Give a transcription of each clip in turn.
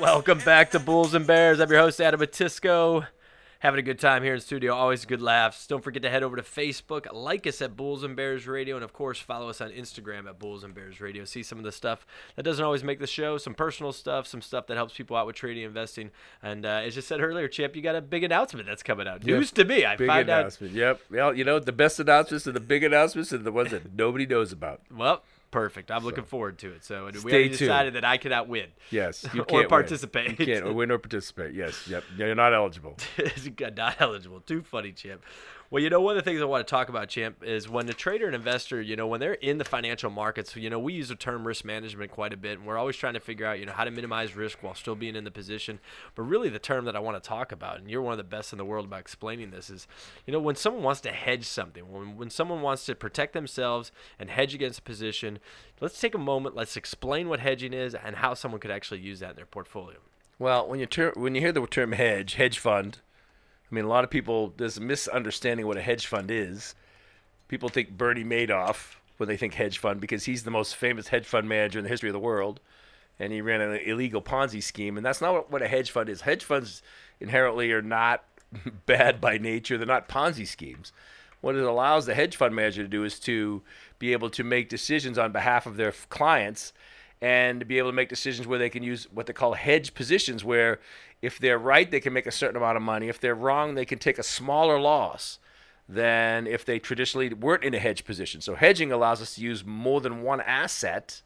Welcome back to Bulls and Bears. I'm your host, Adam Matisko. Having a good time here in studio. Always good laughs. Don't forget to head over to Facebook, like us at Bulls and Bears Radio, and of course, follow us on Instagram at Bulls and Bears Radio. See some of the stuff that doesn't always make the show, some personal stuff, some stuff that helps people out with trading and investing. And uh, as you said earlier, Champ, you got a big announcement that's coming out. Yep. News to me. I Big find out. announcement. Yep. Well, you know, the best announcements are the big announcements and the ones that nobody knows about. Well, perfect. I'm looking forward to it. So we already tuned. decided that I cannot win. Yes. You can't win. participate. You can't win or participate. Yes. Yep. You're not eligible. not eligible. Too funny, champ. Well, you know, one of the things I want to talk about, champ, is when a trader and investor, you know, when they're in the financial markets, you know, we use the term risk management quite a bit, and we're always trying to figure out, you know, how to minimize risk while still being in the position. But really, the term that I want to talk about, and you're one of the best in the world about explaining this, is, you know, when someone wants to hedge something, when when someone wants to protect themselves and hedge against a position, let's take a moment. Let's explain what hedging is and how someone could actually use that in their portfolio. Well, when you ter- when you hear the term hedge, hedge fund, I mean, a lot of people there's a misunderstanding what a hedge fund is. People think Bernie Madoff when they think hedge fund because he's the most famous hedge fund manager in the history of the world, and he ran an illegal Ponzi scheme, and that's not what, what a hedge fund is. Hedge funds inherently are not bad by nature; they're not Ponzi schemes. What it allows the hedge fund manager to do is to be able to make decisions on behalf of their clients and be able to make decisions where they can use what they call hedge positions, where if they're right, they can make a certain amount of money. If they're wrong, they can take a smaller loss than if they traditionally weren't in a hedge position. So hedging allows us to use more than one asset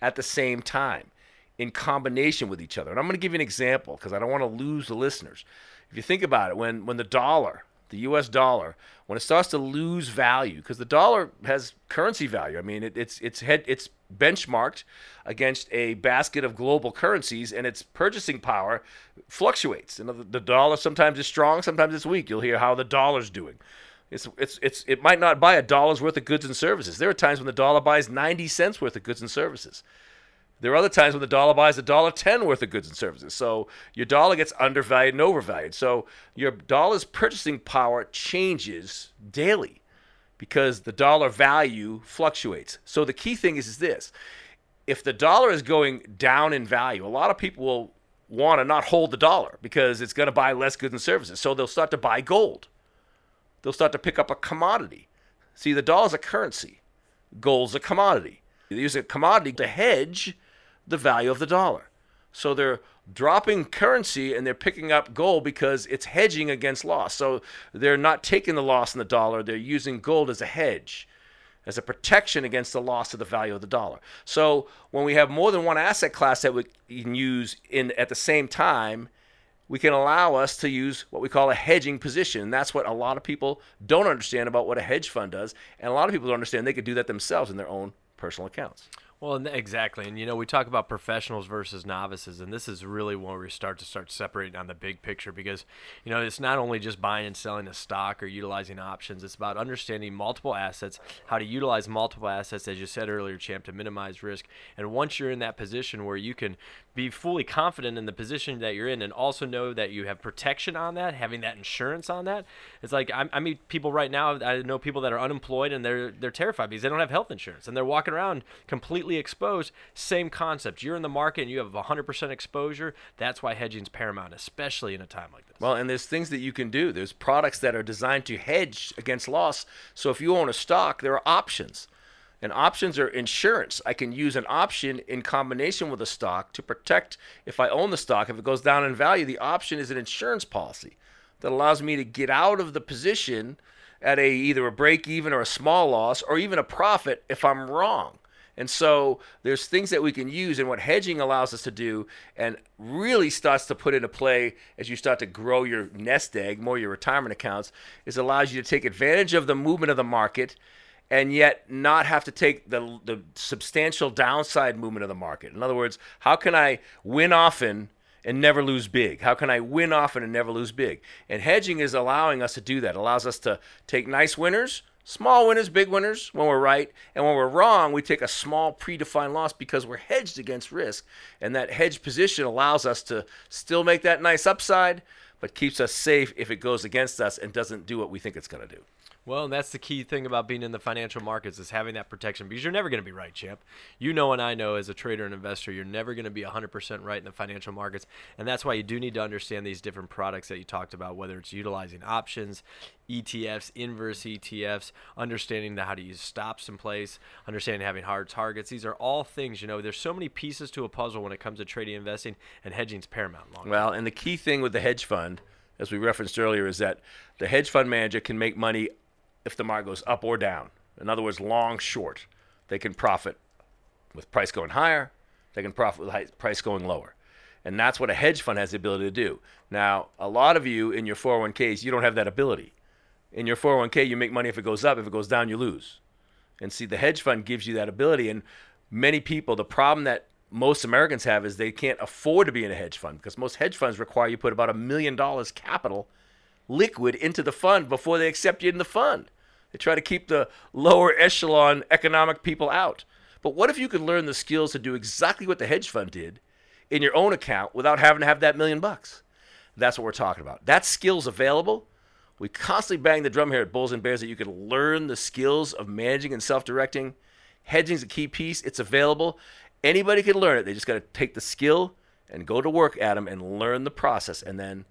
at the same time in combination with each other. And I'm going to give you an example because I don't want to lose the listeners. If you think about it, when, when the dollar, the US dollar, when it starts to lose value, because the dollar has currency value. I mean, it, it's it's head it's benchmarked against a basket of global currencies, and its purchasing power fluctuates. And the, the dollar sometimes is strong, sometimes it's weak. You'll hear how the dollar's doing. It's, it's, it's, it might not buy a dollar's worth of goods and services. There are times when the dollar buys 90 cents worth of goods and services. There are other times when the dollar buys a dollar ten worth of goods and services. So your dollar gets undervalued and overvalued. So your dollar's purchasing power changes daily because the dollar value fluctuates. So the key thing is, is this. If the dollar is going down in value, a lot of people will want to not hold the dollar because it's going to buy less goods and services. So they'll start to buy gold. They'll start to pick up a commodity. See, the dollar's a currency. Gold's a commodity. They use a commodity to hedge the value of the dollar. So they're dropping currency and they're picking up gold because it's hedging against loss. So they're not taking the loss in the dollar, they're using gold as a hedge, as a protection against the loss of the value of the dollar. So when we have more than one asset class that we can use in at the same time, we can allow us to use what we call a hedging position. And that's what a lot of people don't understand about what a hedge fund does. And a lot of people don't understand they could do that themselves in their own personal accounts. Well, exactly, and you know we talk about professionals versus novices, and this is really where we start to start separating on the big picture because, you know, it's not only just buying and selling a stock or utilizing options. It's about understanding multiple assets, how to utilize multiple assets, as you said earlier, champ, to minimize risk. And once you're in that position where you can be fully confident in the position that you're in, and also know that you have protection on that, having that insurance on that, it's like I, I meet people right now. I know people that are unemployed and they're they're terrified because they don't have health insurance and they're walking around completely exposed. Same concept. You're in the market and you have 100% exposure. That's why hedging is paramount, especially in a time like this. Well, and there's things that you can do. There's products that are designed to hedge against loss. So if you own a stock, there are options. And options are insurance. I can use an option in combination with a stock to protect if I own the stock. If it goes down in value, the option is an insurance policy that allows me to get out of the position at a either a break even or a small loss or even a profit if I'm wrong. And so there's things that we can use, and what hedging allows us to do, and really starts to put into play as you start to grow your nest egg, more your retirement accounts, is allows you to take advantage of the movement of the market, and yet not have to take the the substantial downside movement of the market. In other words, how can I win often? and never lose big? How can I win often and never lose big? And hedging is allowing us to do that. It allows us to take nice winners, small winners, big winners when we're right, and when we're wrong, we take a small predefined loss because we're hedged against risk. And that hedge position allows us to still make that nice upside, but keeps us safe if it goes against us and doesn't do what we think it's going to do. Well, and that's the key thing about being in the financial markets is having that protection because you're never going to be right, champ. You know, and I know as a trader and investor, you're never going to be 100% right in the financial markets. And that's why you do need to understand these different products that you talked about, whether it's utilizing options, ETFs, inverse ETFs, understanding the, how to use stops in place, understanding having hard targets. These are all things, you know, there's so many pieces to a puzzle when it comes to trading, investing, and hedging's paramount. Long well, and the key thing with the hedge fund, as we referenced earlier, is that the hedge fund manager can make money if the market goes up or down. In other words, long, short. They can profit with price going higher, they can profit with price going lower. And that's what a hedge fund has the ability to do. Now, a lot of you in your 401ks, you don't have that ability. In your 401k, you make money if it goes up, if it goes down, you lose. And see, the hedge fund gives you that ability. And many people, the problem that most Americans have is they can't afford to be in a hedge fund because most hedge funds require you put about a million dollars capital liquid into the fund before they accept you in the fund. They try to keep the lower echelon economic people out. But what if you could learn the skills to do exactly what the hedge fund did in your own account without having to have that million bucks? That's what we're talking about. That skill's available. We constantly bang the drum here at Bulls and Bears that you can learn the skills of managing and self-directing. Hedging's a key piece. It's available. Anybody can learn it. They just got to take the skill and go to work at them and learn the process, and then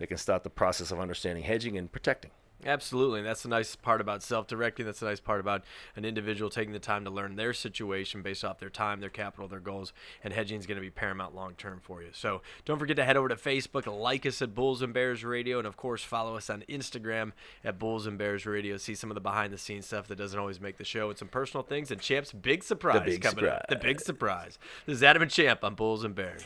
they can start the process of understanding hedging and protecting. Absolutely. And that's the nice part about self directing. That's the nice part about an individual taking the time to learn their situation based off their time, their capital, their goals. And hedging is going to be paramount long term for you. So don't forget to head over to Facebook, like us at Bulls and Bears Radio, and of course, follow us on Instagram at Bulls and Bears Radio. See some of the behind the scenes stuff that doesn't always make the show and some personal things. And Champ's big surprise big coming surprise. up. The big surprise. This is Adam and Champ on Bulls and Bears.